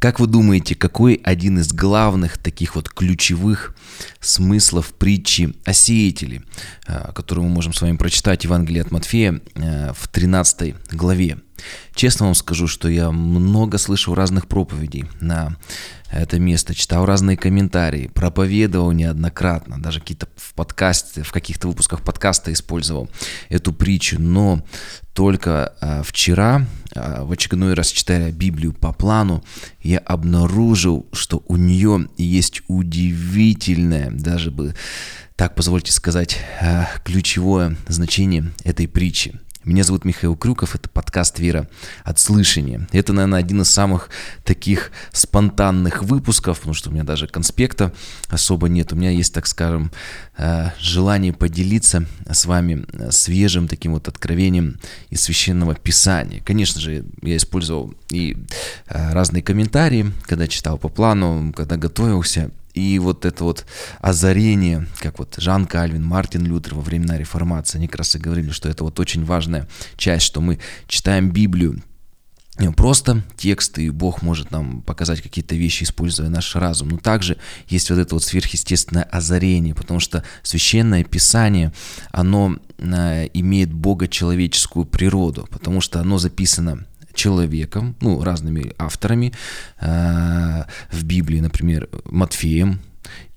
Как вы думаете, какой один из главных таких вот ключевых смыслов притчи о сеятеле, э, которую мы можем с вами прочитать Евангелие от Матфея э, в 13 главе? Честно вам скажу, что я много слышал разных проповедей на это место, читал разные комментарии, проповедовал неоднократно, даже какие-то в подкасте, в каких-то выпусках подкаста использовал эту притчу, но только а, вчера, а, в очередной раз читая Библию по плану, я обнаружил, что у нее есть удивительное, даже бы, так позвольте сказать, а, ключевое значение этой притчи – меня зовут Михаил Крюков, это подкаст «Вера от слышания». Это, наверное, один из самых таких спонтанных выпусков, потому что у меня даже конспекта особо нет. У меня есть, так скажем, э, желание поделиться с вами свежим таким вот откровением из Священного Писания. Конечно же, я использовал и э, разные комментарии, когда читал по плану, когда готовился, и вот это вот озарение, как вот Жан Кальвин, Мартин Лютер во времена реформации, они как раз и говорили, что это вот очень важная часть, что мы читаем Библию, просто тексты, и Бог может нам показать какие-то вещи, используя наш разум. Но также есть вот это вот сверхъестественное озарение, потому что священное писание, оно э, имеет богочеловеческую природу, потому что оно записано человеком, ну, разными авторами э, в Библии, например, Матфеем.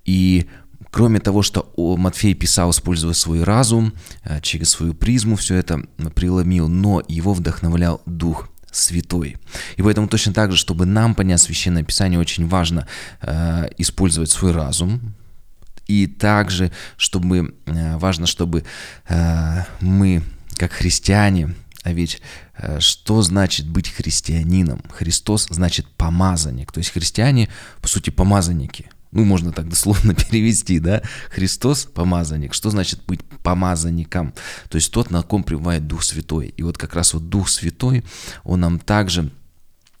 И кроме того, что Матфей писал, используя свой разум, э, через свою призму все это преломил, но его вдохновлял Дух Святой. И поэтому точно так же, чтобы нам понять Священное Писание, очень важно э, использовать свой разум, и также, чтобы э, важно, чтобы э, мы, как христиане, а ведь э, что значит быть христианином? Христос значит помазанник. То есть христиане, по сути, помазанники. Ну, можно так дословно перевести, да? Христос помазанник. Что значит быть помазанником? То есть тот, на ком пребывает Дух Святой. И вот как раз вот Дух Святой, он нам также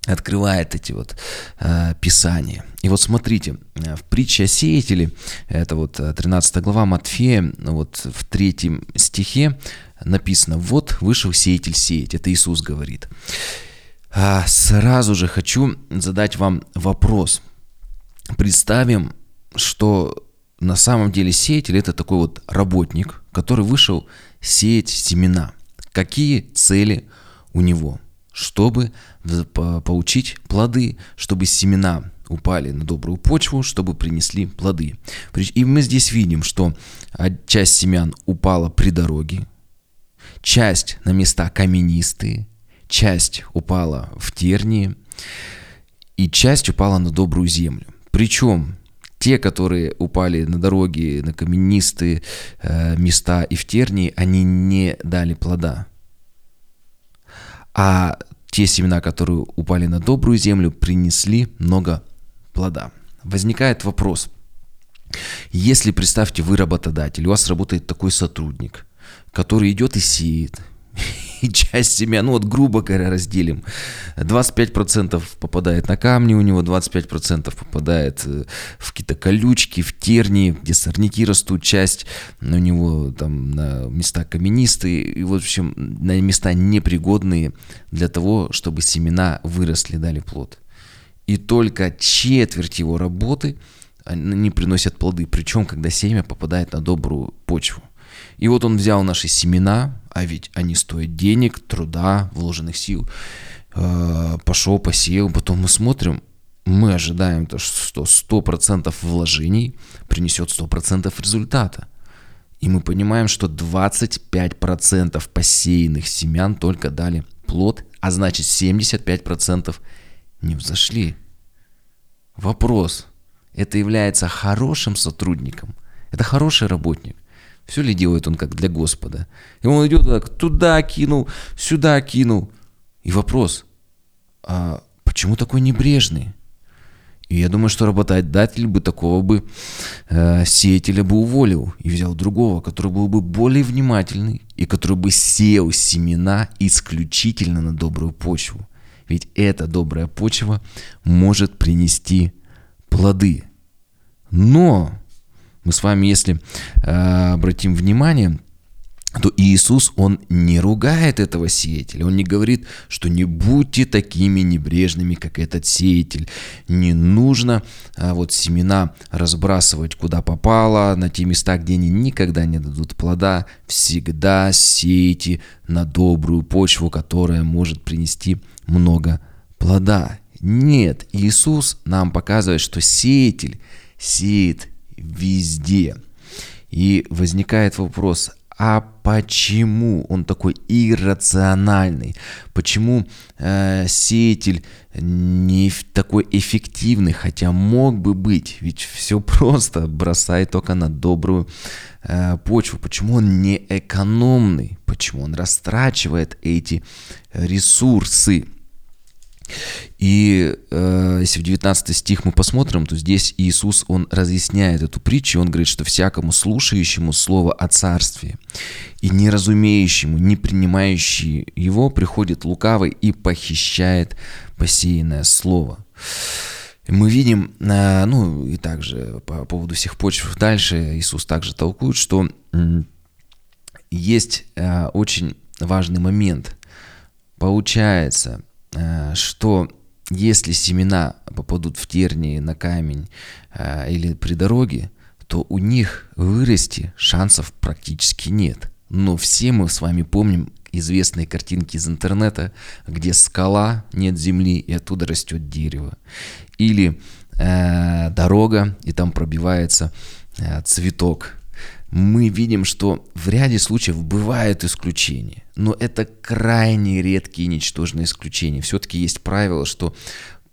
открывает эти вот э, писания. И вот смотрите, э, в притче о сеятеле, это вот 13 глава Матфея, вот в третьем стихе, написано, вот вышел сеятель сеять, это Иисус говорит. А сразу же хочу задать вам вопрос. Представим, что на самом деле сеятель это такой вот работник, который вышел сеять семена. Какие цели у него? Чтобы получить плоды, чтобы семена упали на добрую почву, чтобы принесли плоды. И мы здесь видим, что часть семян упала при дороге, часть на места каменистые, часть упала в тернии, и часть упала на добрую землю. Причем те, которые упали на дороге, на каменистые э, места и в тернии, они не дали плода. А те семена, которые упали на добрую землю, принесли много плода. Возникает вопрос. Если, представьте, вы работодатель, у вас работает такой сотрудник – который идет и сеет. И часть семян, ну вот грубо говоря, разделим. 25% попадает на камни у него, 25% попадает э, в какие-то колючки, в тернии, где сорняки растут, часть у него там на места каменистые, и в общем на места непригодные для того, чтобы семена выросли, дали плод. И только четверть его работы не приносят плоды, причем когда семя попадает на добрую почву. И вот он взял наши семена, а ведь они стоят денег, труда, вложенных сил. Э, пошел, посеял, потом мы смотрим, мы ожидаем, то, что 100% вложений принесет 100% результата. И мы понимаем, что 25% посеянных семян только дали плод, а значит 75% не взошли. Вопрос. Это является хорошим сотрудником? Это хороший работник? Все ли делает он как для Господа? И он идет так, туда кинул, сюда кинул. И вопрос, а почему такой небрежный? И я думаю, что работодатель бы такого бы э, сеятеля бы уволил и взял другого, который был бы более внимательный и который бы сеял семена исключительно на добрую почву. Ведь эта добрая почва может принести плоды. Но мы с вами, если э, обратим внимание, то Иисус, Он не ругает этого сеятеля, Он не говорит, что не будьте такими небрежными, как этот сеятель. Не нужно а, вот семена разбрасывать куда попало, на те места, где они никогда не дадут плода. Всегда сейте на добрую почву, которая может принести много плода. Нет, Иисус нам показывает, что сеятель сеет везде. И возникает вопрос, а почему он такой иррациональный? Почему э, сеятель не такой эффективный, хотя мог бы быть? Ведь все просто бросает только на добрую э, почву. Почему он не экономный? Почему он растрачивает эти ресурсы? И э, если в 19 стих мы посмотрим, то здесь Иисус, Он разъясняет эту притчу, Он говорит, что всякому слушающему Слово о Царстве и не разумеющему, не принимающему его, приходит лукавый и похищает посеянное Слово. Мы видим, э, ну и также по поводу всех почв дальше Иисус также толкует, что есть э, очень важный момент. Получается, Э, что если семена попадут в тернии, на камень э, или при дороге, то у них вырасти шансов практически нет. Но все мы с вами помним известные картинки из интернета, где скала, нет земли, и оттуда растет дерево. Или э, дорога, и там пробивается э, цветок мы видим, что в ряде случаев бывают исключения, но это крайне редкие и ничтожные исключения. Все-таки есть правило, что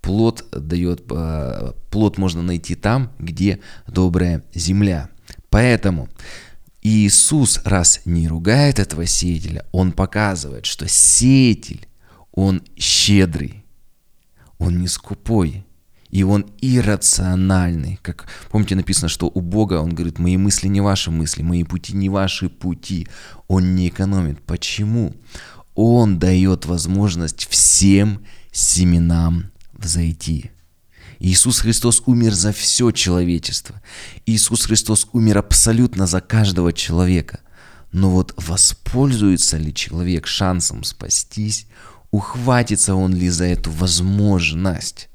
плод дает, э, плод можно найти там, где добрая земля. Поэтому Иисус, раз не ругает этого сеятеля, он показывает, что сеятель, он щедрый, он не скупой, и он иррациональный. Как, помните, написано, что у Бога, он говорит, мои мысли не ваши мысли, мои пути не ваши пути. Он не экономит. Почему? Он дает возможность всем семенам взойти. Иисус Христос умер за все человечество. Иисус Христос умер абсолютно за каждого человека. Но вот воспользуется ли человек шансом спастись, ухватится он ли за эту возможность.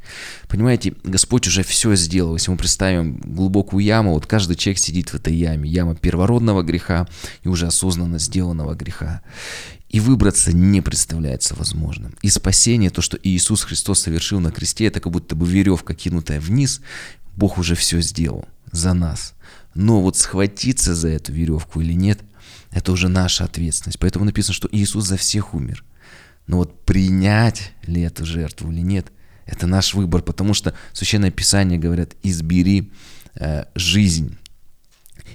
Понимаете, Господь уже все сделал. Если мы представим глубокую яму, вот каждый человек сидит в этой яме. Яма первородного греха и уже осознанно сделанного греха. И выбраться не представляется возможным. И спасение, то, что Иисус Христос совершил на кресте, это как будто бы веревка, кинутая вниз. Бог уже все сделал за нас. Но вот схватиться за эту веревку или нет, это уже наша ответственность. Поэтому написано, что Иисус за всех умер. Но вот принять ли эту жертву или нет, это наш выбор, потому что Священное Писание говорят, избери э, жизнь.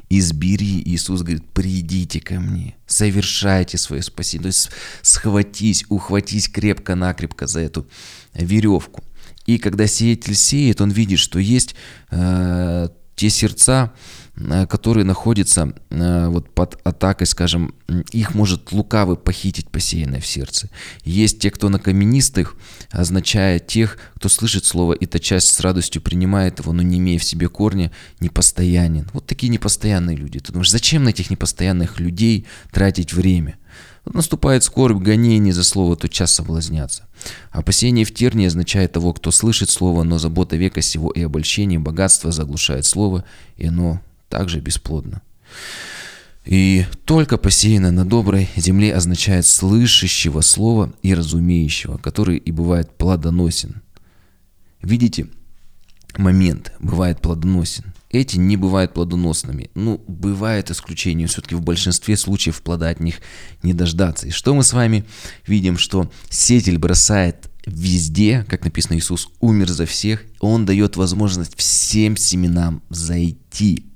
Избери, Иисус говорит, придите ко мне, совершайте свое спасение. То есть схватись, ухватись крепко-накрепко за эту веревку. И когда сеятель сеет, он видит, что есть э, те сердца, которые находятся э, вот под атакой, скажем, их может лукавый похитить посеянное в сердце. Есть те, кто на каменистых, означает тех, кто слышит слово и тотчас с радостью принимает его, но не имея в себе корня, непостоянен. Вот такие непостоянные люди. Ты думаешь, зачем на этих непостоянных людей тратить время? Вот наступает скорбь, гонение за слово, тот час соблазняться. А посеяние в тернии означает того, кто слышит слово, но забота века сего и обольщение, богатство заглушает слово, и оно также бесплодно. И только посеянное на доброй земле означает слышащего слова и разумеющего, который и бывает плодоносен. Видите, момент бывает плодоносен. Эти не бывают плодоносными. Ну, бывает исключение, все-таки в большинстве случаев плода от них не дождаться. И что мы с вами видим, что сетель бросает везде, как написано, Иисус умер за всех, Он дает возможность всем семенам зайти.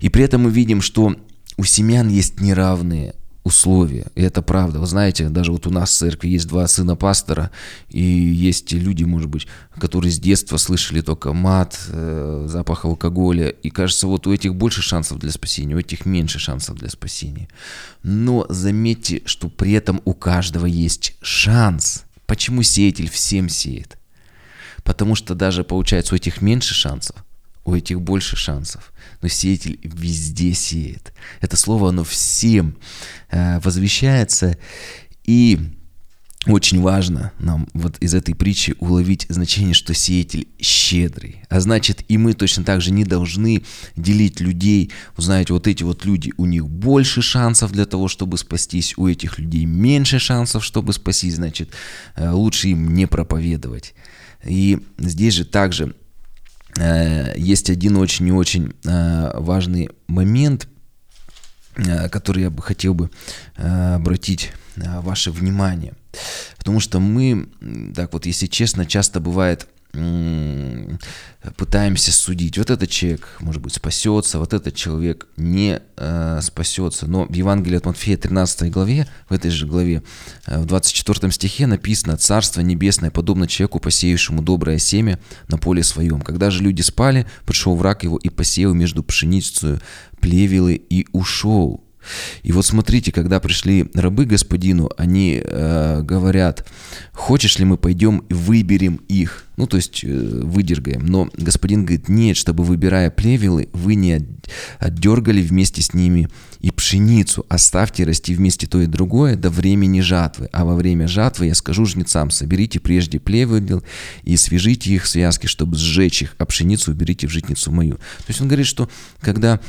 И при этом мы видим, что у семян есть неравные условия. И это правда. Вы знаете, даже вот у нас в церкви есть два сына пастора, и есть люди, может быть, которые с детства слышали только мат, э, запах алкоголя. И кажется, вот у этих больше шансов для спасения, у этих меньше шансов для спасения. Но заметьте, что при этом у каждого есть шанс. Почему сеятель всем сеет? Потому что даже, получается, у этих меньше шансов, у этих больше шансов. Но сеятель везде сеет. Это слово, оно всем э, возвещается. И очень важно нам вот из этой притчи уловить значение, что сеятель щедрый. А значит, и мы точно так же не должны делить людей. Вы знаете, вот эти вот люди, у них больше шансов для того, чтобы спастись, у этих людей меньше шансов, чтобы спастись, значит, э, лучше им не проповедовать. И здесь же также есть один очень и очень э, важный момент, который я бы хотел бы обратить ваше внимание. Потому что мы, так вот, если честно, часто бывает пытаемся судить. Вот этот человек, может быть, спасется, вот этот человек не э, спасется. Но в Евангелии от Матфея 13 главе, в этой же главе, э, в 24 стихе написано «Царство небесное подобно человеку, посеявшему доброе семя на поле своем. Когда же люди спали, пришел враг его и посеял между пшеницей плевелы и ушел». И вот смотрите, когда пришли рабы господину, они э, говорят, хочешь ли мы пойдем и выберем их, ну то есть э, выдергаем. Но господин говорит, нет, чтобы выбирая плевелы, вы не отдергали вместе с ними и пшеницу, оставьте расти вместе то и другое до времени жатвы. А во время жатвы я скажу жнецам, соберите прежде плевел и свяжите их в связки, чтобы сжечь их, а пшеницу уберите в житницу мою. То есть он говорит, что когда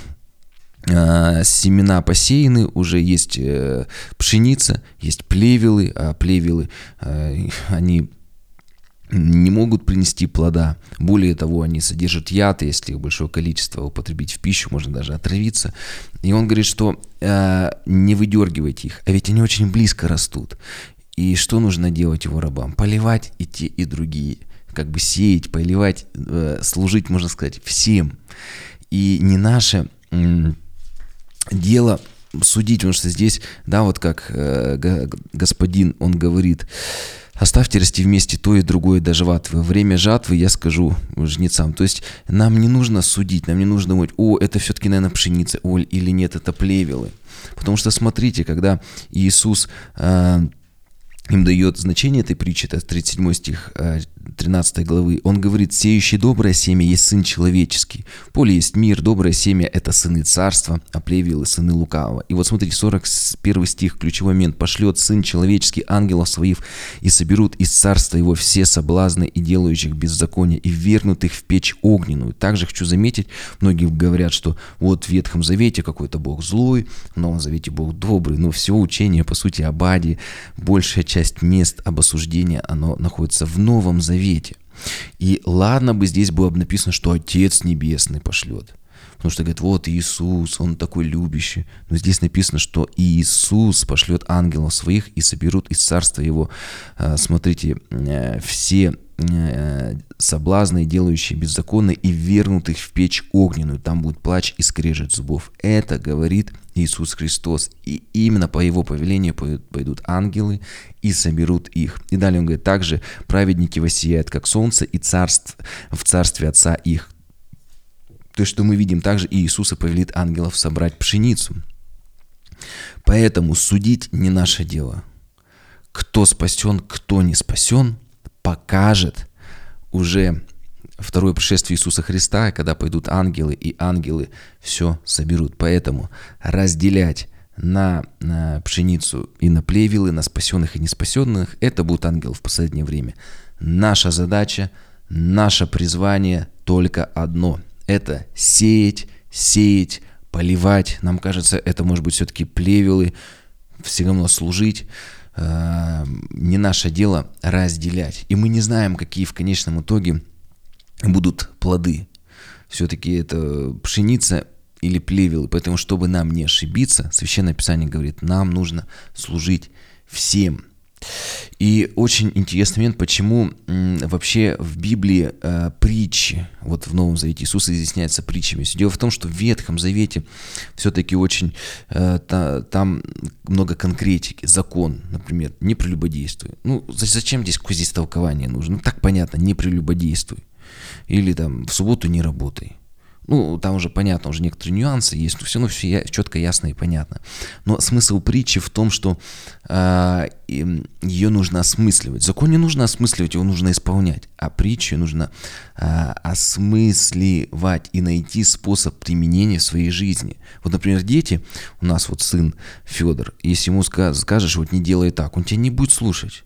семена посеяны, уже есть э, пшеница, есть плевелы, а плевелы, э, они не могут принести плода. Более того, они содержат яд, если их большое количество употребить в пищу, можно даже отравиться. И он говорит, что э, не выдергивайте их, а ведь они очень близко растут. И что нужно делать его рабам? Поливать и те, и другие. Как бы сеять, поливать, э, служить, можно сказать, всем. И не наше дело судить, потому что здесь, да, вот как э, господин, он говорит, оставьте расти вместе то и другое до жатвы. Время жатвы я скажу жнецам. То есть нам не нужно судить, нам не нужно думать, о, это все-таки, наверное, пшеница, о, или нет, это плевелы. Потому что смотрите, когда Иисус э, им дает значение этой притчи, это 37 стих э, 13 главы, он говорит, «Сеющий доброе семя есть сын человеческий, поле есть мир, доброе семя – это сыны царства, а плевелы – сыны лукавого». И вот смотрите, 41 стих, ключевой момент, «Пошлет сын человеческий ангелов своих, и соберут из царства его все соблазны и делающих беззаконие, и вернут их в печь огненную». Также хочу заметить, многие говорят, что вот в Ветхом Завете какой-то Бог злой, в Новом Завете Бог добрый, но все учение, по сути, об аде, большая часть мест об осуждении, оно находится в Новом Завете, Завете. И ладно бы здесь было бы написано, что Отец Небесный пошлет. Потому что говорит, вот Иисус, Он такой любящий. Но здесь написано, что Иисус пошлет ангелов своих и соберут из царства Его, а, смотрите, э, все соблазны, делающие беззаконно, и вернут их в печь огненную. Там будет плач и скрежет зубов. Это говорит Иисус Христос. И именно по Его повелению пойдут ангелы и соберут их. И далее он говорит, также праведники воссияют, как солнце, и царств, в царстве Отца их. То что мы видим, также и Иисуса повелит ангелов собрать пшеницу. Поэтому судить не наше дело. Кто спасен, кто не спасен, покажет уже второе пришествие Иисуса Христа, когда пойдут ангелы, и ангелы все соберут. Поэтому разделять на, на пшеницу и на плевелы, на спасенных и неспасенных, это будут ангелы в последнее время. Наша задача, наше призвание только одно – это сеять, сеять, поливать. Нам кажется, это может быть все-таки плевелы, все равно служить. Э, не наше дело разделять. И мы не знаем, какие в конечном итоге будут плоды. Все-таки это пшеница или плевелы. Поэтому, чтобы нам не ошибиться, Священное Писание говорит, нам нужно служить всем – и очень интересный момент, почему вообще в Библии э, притчи, вот в Новом Завете Иисус изъясняется притчами. Дело в том, что в Ветхом Завете все-таки очень э, та, там много конкретики. Закон, например, не прелюбодействуй. Ну, зачем здесь здесь толкование нужно? Ну, так понятно, не прелюбодействуй. Или там в субботу не работай. Ну, там уже понятно, уже некоторые нюансы есть, но все равно все четко, ясно и понятно. Но смысл притчи в том, что э, ее нужно осмысливать. Закон не нужно осмысливать, его нужно исполнять. А притчу нужно э, осмысливать и найти способ применения в своей жизни. Вот, например, дети, у нас вот сын Федор, если ему скажешь, вот не делай так, он тебя не будет слушать.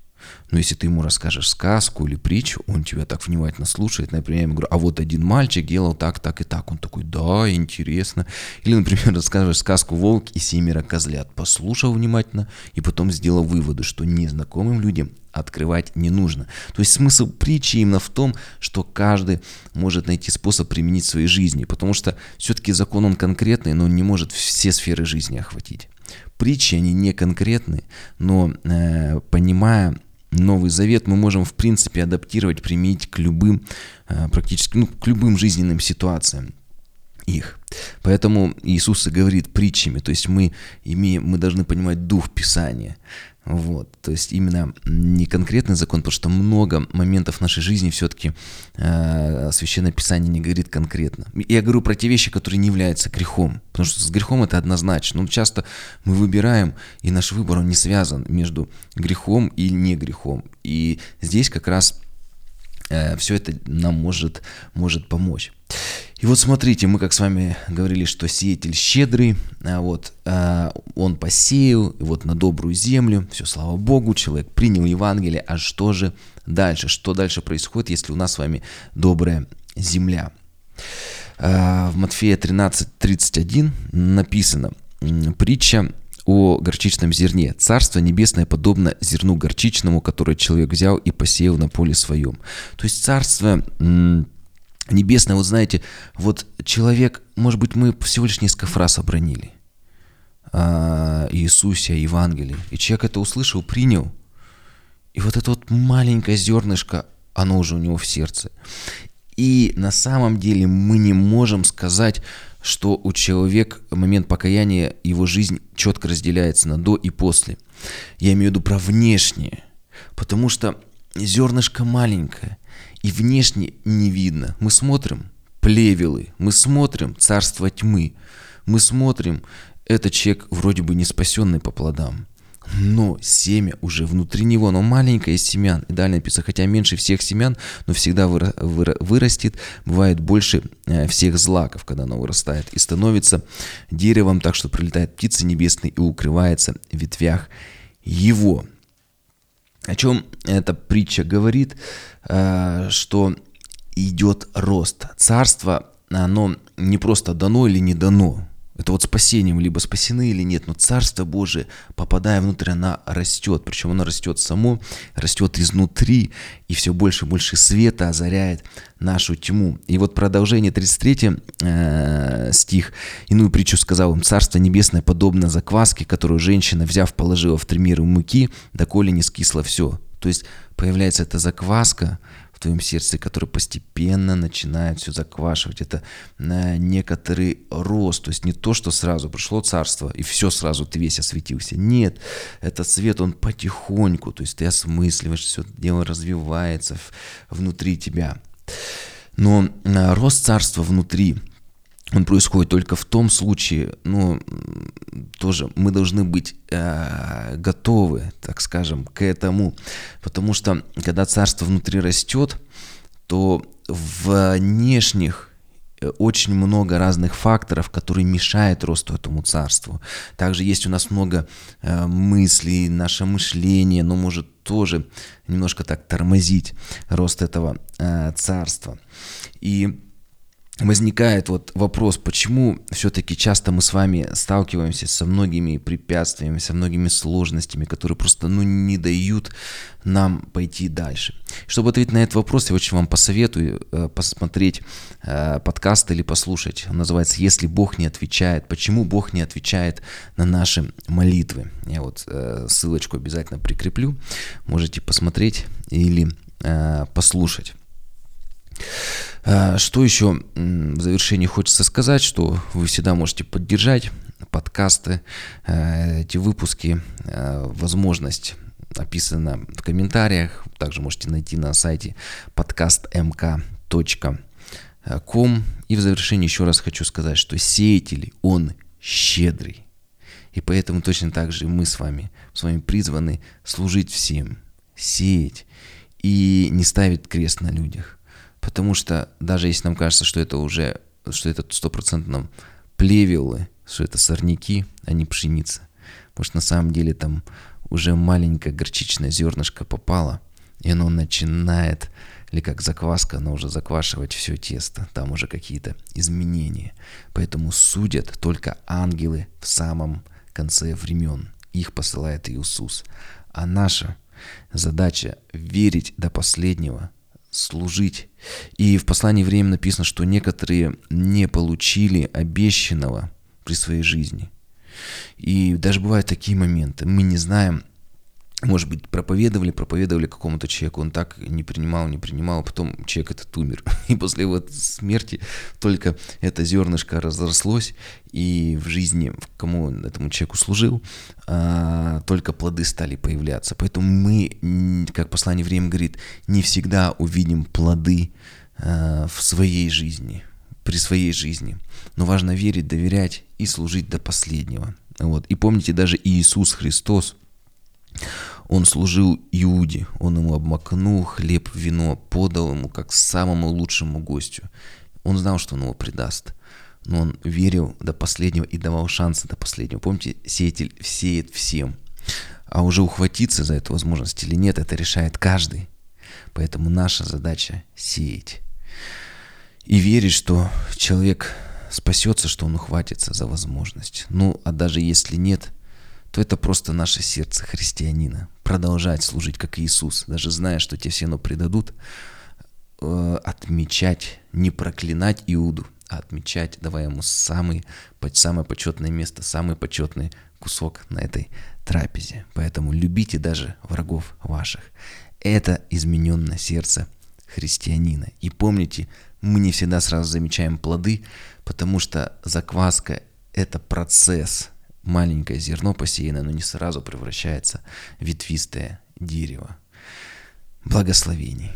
Но если ты ему расскажешь сказку или притчу, он тебя так внимательно слушает. Например, я ему говорю, а вот один мальчик делал так, так и так. Он такой, да, интересно. Или, например, расскажешь сказку «Волк и семеро козлят». Послушал внимательно и потом сделал выводы, что незнакомым людям открывать не нужно. То есть смысл притчи именно в том, что каждый может найти способ применить в своей жизни, потому что все-таки закон он конкретный, но он не может все сферы жизни охватить. Притчи, они не конкретны, но э, понимая Новый Завет мы можем, в принципе, адаптировать, применить к любым, э, практически, ну, к любым жизненным ситуациям их. Поэтому Иисус и говорит притчами, то есть мы имеем, мы должны понимать дух Писания. Вот, то есть именно не конкретный закон, потому что много моментов нашей жизни все-таки э, Священное Писание не говорит конкретно. Я говорю про те вещи, которые не являются грехом, потому что с грехом это однозначно. Но часто мы выбираем, и наш выбор он не связан между грехом и не грехом. И здесь как раз э, все это нам может, может помочь. И вот смотрите, мы как с вами говорили, что сеятель щедрый, а вот а, он посеял, вот на добрую землю, все, слава Богу, человек принял Евангелие, а что же дальше? Что дальше происходит, если у нас с вами добрая земля? А, в Матфея 13:31 написано, притча о горчичном зерне. Царство небесное подобно зерну горчичному, которое человек взял и посеял на поле своем. То есть царство небесное, вот знаете, вот человек, может быть, мы всего лишь несколько фраз обронили о Иисусе, Евангелии, и человек это услышал, принял, и вот это вот маленькое зернышко, оно уже у него в сердце. И на самом деле мы не можем сказать, что у человека момент покаяния, его жизнь четко разделяется на до и после. Я имею в виду про внешнее, потому что зернышко маленькое – и внешне не видно. Мы смотрим плевелы, мы смотрим царство тьмы, мы смотрим, этот человек вроде бы не спасенный по плодам. Но семя уже внутри него, но маленькое из семян. И далее написано, хотя меньше всех семян, но всегда выра- выра- вырастет, бывает больше э, всех злаков, когда оно вырастает, и становится деревом, так что прилетает птицы небесные и укрывается в ветвях его. О чем эта притча говорит? Э, что идет рост. Царство, оно не просто дано или не дано. Это вот спасением, либо спасены или нет, но Царство Божие, попадая внутрь, оно растет. Причем оно растет само, растет изнутри, и все больше и больше света озаряет нашу тьму. И вот продолжение 33 э, стих. Иную притчу сказал им, «Царство небесное подобно закваске, которую женщина, взяв, положила в три меры муки, доколе не скисло все». То есть появляется эта закваска в твоем сердце, которая постепенно начинает все заквашивать. Это э, некоторый рост, то есть не то, что сразу пришло царство, и все сразу ты весь осветился. Нет, этот свет, он потихоньку, то есть ты осмысливаешь, все дело развивается внутри тебя. Но э, рост царства внутри – он происходит только в том случае, ну, тоже мы должны быть э, готовы, так скажем, к этому, потому что когда царство внутри растет, то внешних э, очень много разных факторов, которые мешают росту этому царству. Также есть у нас много э, мыслей, наше мышление, но может тоже немножко так тормозить рост этого э, царства. И возникает вот вопрос, почему все-таки часто мы с вами сталкиваемся со многими препятствиями, со многими сложностями, которые просто ну, не дают нам пойти дальше. Чтобы ответить на этот вопрос, я очень вам посоветую э, посмотреть э, подкаст или послушать. Он называется «Если Бог не отвечает». Почему Бог не отвечает на наши молитвы? Я вот э, ссылочку обязательно прикреплю. Можете посмотреть или послушать. А, что еще в завершении хочется сказать, что вы всегда можете поддержать подкасты, э, эти выпуски, э, возможность описана в комментариях, также можете найти на сайте ком. И в завершении еще раз хочу сказать, что сеятель, он щедрый. И поэтому точно так же мы с вами, с вами призваны служить всем, сеять и не ставить крест на людях. Потому что даже если нам кажется, что это уже, что это стопроцентно плевелы, что это сорняки, а не пшеница. Может, на самом деле там уже маленькое горчичное зернышко попало, и оно начинает, или как закваска, оно уже заквашивать все тесто. Там уже какие-то изменения. Поэтому судят только ангелы в самом конце времен. Их посылает Иисус. А наша задача верить до последнего, служить. И в послании время написано, что некоторые не получили обещанного при своей жизни. И даже бывают такие моменты. Мы не знаем, может быть, проповедовали, проповедовали какому-то человеку, он так не принимал, не принимал, а потом человек этот умер. И после его смерти только это зернышко разрослось, и в жизни, кому этому человеку служил, а, только плоды стали появляться. Поэтому мы, как послание время говорит, не всегда увидим плоды а, в своей жизни, при своей жизни. Но важно верить, доверять и служить до последнего. Вот. И помните, даже Иисус Христос – он служил Иуде, он ему обмакнул хлеб в вино, подал ему как самому лучшему гостю. Он знал, что он его предаст, но он верил до последнего и давал шансы до последнего. Помните, сеятель сеет всем. А уже ухватиться за эту возможность или нет, это решает каждый. Поэтому наша задача сеять. И верить, что человек спасется, что он ухватится за возможность. Ну, а даже если нет – то это просто наше сердце христианина. Продолжать служить, как Иисус, даже зная, что те все равно предадут, э, отмечать, не проклинать Иуду, а отмечать, давая ему самый, самое почетное место, самый почетный кусок на этой трапезе. Поэтому любите даже врагов ваших. Это измененное сердце христианина. И помните, мы не всегда сразу замечаем плоды, потому что закваска – это процесс – маленькое зерно посеяно, но не сразу превращается в ветвистое дерево. Благословений.